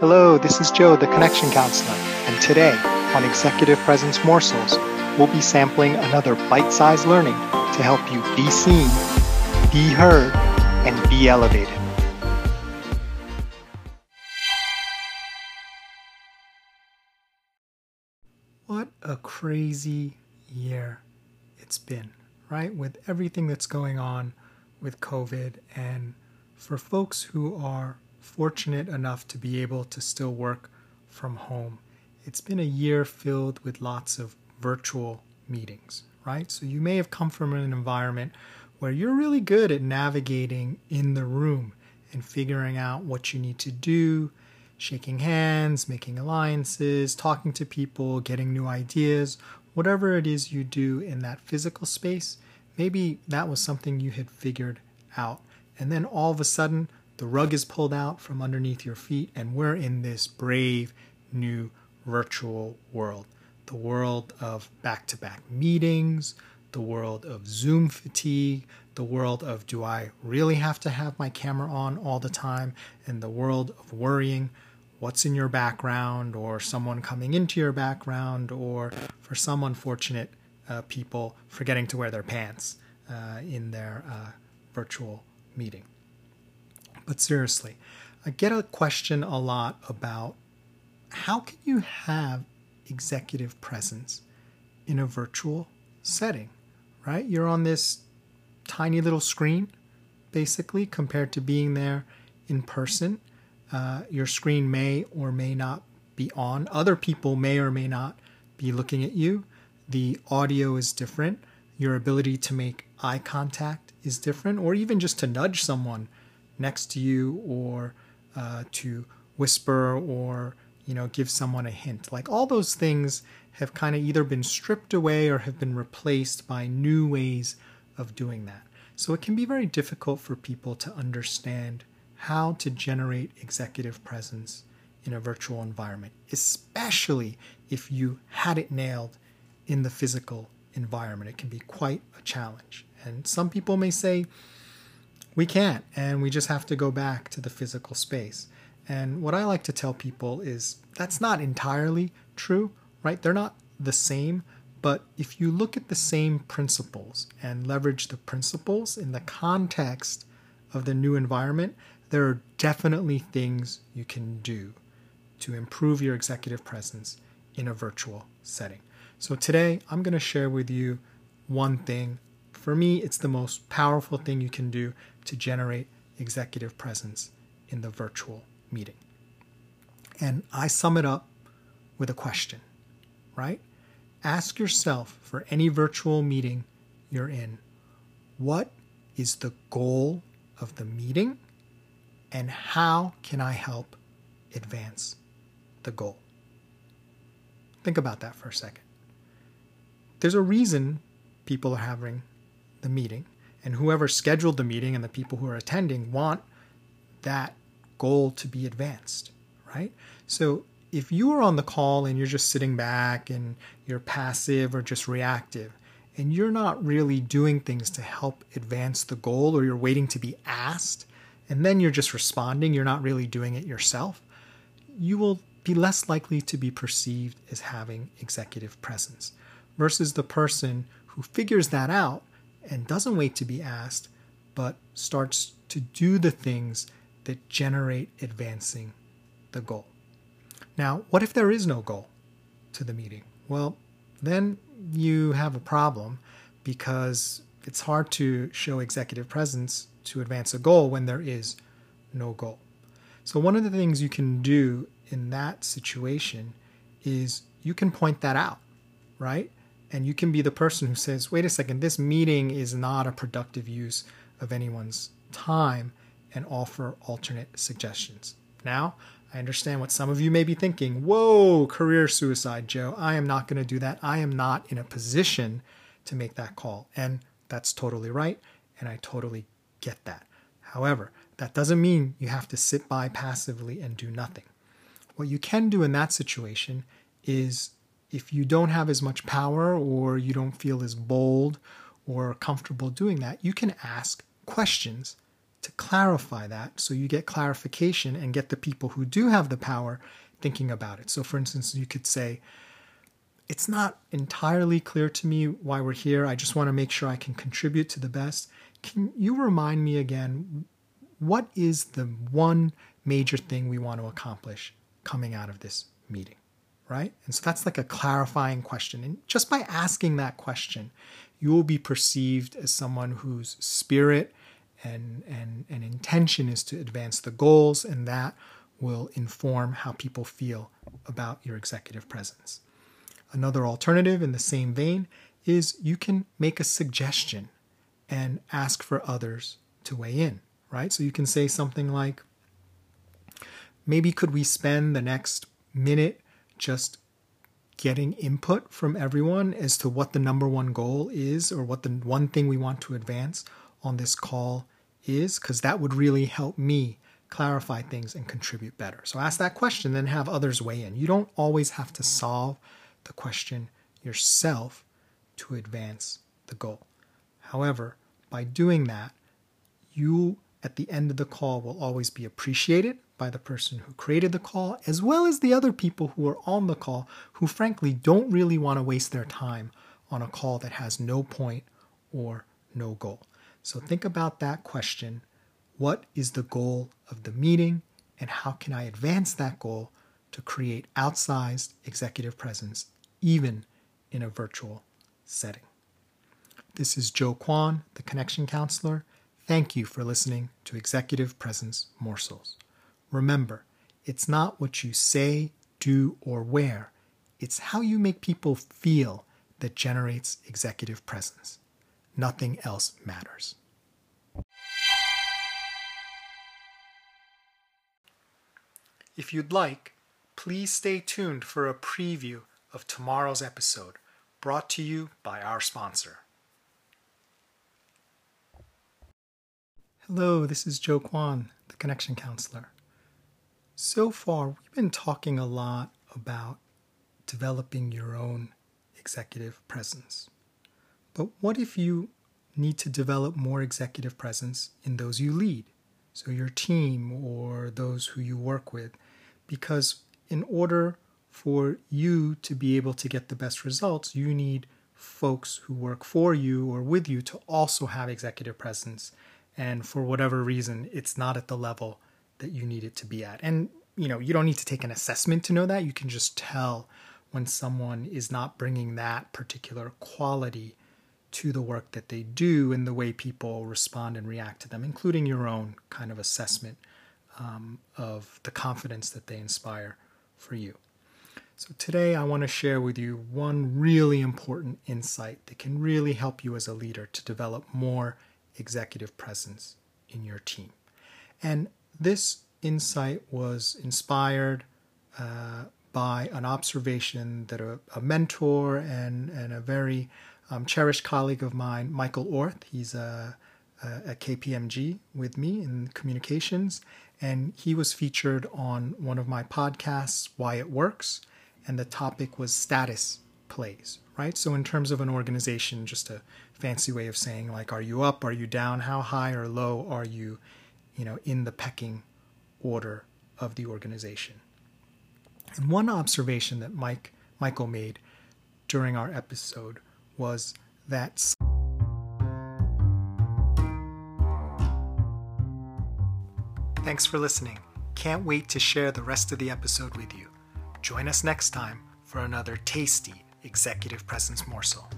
Hello, this is Joe, the Connection Counselor, and today on Executive Presence Morsels, we'll be sampling another bite sized learning to help you be seen, be heard, and be elevated. What a crazy year it's been, right? With everything that's going on with COVID, and for folks who are fortunate enough to be able to still work from home, it's been a year filled with lots of virtual meetings, right? So you may have come from an environment where you're really good at navigating in the room and figuring out what you need to do, shaking hands, making alliances, talking to people, getting new ideas, whatever it is you do in that physical space, maybe that was something you had figured out. And then all of a sudden, the rug is pulled out from underneath your feet, and we're in this brave new virtual world the world of back to back meetings, the world of Zoom fatigue, the world of do I really have to have my camera on all the time, and the world of worrying what's in your background or someone coming into your background, or for some unfortunate uh, people forgetting to wear their pants uh, in their uh, virtual meeting. But seriously, I get a question a lot about how can you have executive presence in a virtual setting, right? You're on this tiny little screen, basically, compared to being there in person. Uh, your screen may or may not be on. Other people may or may not be looking at you. The audio is different. Your ability to make eye contact is different, or even just to nudge someone next to you, or uh, to whisper, or you know, give someone a hint. Like all those things have kind of either been stripped away or have been replaced by new ways of doing that. So it can be very difficult for people to understand how to generate executive presence in a virtual environment, especially if you had it nailed in the physical environment. It can be quite a challenge. And some people may say, we can't, and we just have to go back to the physical space. And what I like to tell people is that's not entirely true, right? They're not the same, but if you look at the same principles and leverage the principles in the context of the new environment, there are definitely things you can do to improve your executive presence in a virtual setting. So today I'm going to share with you one thing. For me, it's the most powerful thing you can do to generate executive presence in the virtual meeting. And I sum it up with a question, right? Ask yourself for any virtual meeting you're in what is the goal of the meeting and how can I help advance the goal? Think about that for a second. There's a reason people are having the meeting, and whoever scheduled the meeting and the people who are attending want that goal to be advanced, right? So if you are on the call and you're just sitting back and you're passive or just reactive, and you're not really doing things to help advance the goal, or you're waiting to be asked, and then you're just responding, you're not really doing it yourself, you will be less likely to be perceived as having executive presence versus the person who figures that out and doesn't wait to be asked, but starts to do the things that generate advancing the goal. Now, what if there is no goal to the meeting? Well, then you have a problem because it's hard to show executive presence to advance a goal when there is no goal. So, one of the things you can do in that situation is you can point that out, right? And you can be the person who says, wait a second, this meeting is not a productive use of anyone's time and offer alternate suggestions. Now, I understand what some of you may be thinking. Whoa, career suicide, Joe. I am not going to do that. I am not in a position to make that call. And that's totally right. And I totally get that. However, that doesn't mean you have to sit by passively and do nothing. What you can do in that situation is if you don't have as much power or you don't feel as bold or comfortable doing that, you can ask questions to clarify that so you get clarification and get the people who do have the power thinking about it. So, for instance, you could say, It's not entirely clear to me why we're here. I just want to make sure I can contribute to the best. Can you remind me again what is the one major thing we want to accomplish coming out of this meeting? Right? And so that's like a clarifying question. And just by asking that question, you will be perceived as someone whose spirit and, and, and intention is to advance the goals, and that will inform how people feel about your executive presence. Another alternative in the same vein is you can make a suggestion and ask for others to weigh in, right? So you can say something like, maybe could we spend the next minute just getting input from everyone as to what the number one goal is or what the one thing we want to advance on this call is? Because that would really help me clarify things and contribute better. So ask that question, then have others weigh in. You don't always have to solve the question yourself to advance the goal. However, by doing that, you at the end of the call will always be appreciated by the person who created the call, as well as the other people who are on the call who, frankly, don't really want to waste their time on a call that has no point or no goal. So think about that question What is the goal of the meeting, and how can I advance that goal to create outsized executive presence, even in a virtual setting? This is Joe Kwan, the Connection Counselor. Thank you for listening to Executive Presence Morsels. Remember, it's not what you say, do, or wear, it's how you make people feel that generates executive presence. Nothing else matters. If you'd like, please stay tuned for a preview of tomorrow's episode brought to you by our sponsor. Hello, this is Joe Kwan, the Connection Counselor. So far, we've been talking a lot about developing your own executive presence. But what if you need to develop more executive presence in those you lead? So, your team or those who you work with. Because in order for you to be able to get the best results, you need folks who work for you or with you to also have executive presence and for whatever reason it's not at the level that you need it to be at. And you know you don't need to take an assessment to know that. You can just tell when someone is not bringing that particular quality to the work that they do and the way people respond and react to them including your own kind of assessment um, of the confidence that they inspire for you. So today i want to share with you one really important insight that can really help you as a leader to develop more executive presence in your team. And this insight was inspired uh, by an observation that a, a mentor and, and a very um, cherished colleague of mine, Michael Orth, he's a, a, KPMG with me in communications, and he was featured on one of my podcasts, Why It Works, and the topic was status plays, right? So, in terms of an organization, just a fancy way of saying, like, are you up? Are you down? How high or low are you, you know, in the pecking order of the organization? And one observation that Mike Michael made during our episode was that Thanks for listening. Can't wait to share the rest of the episode with you. Join us next time for another tasty executive presence morsel.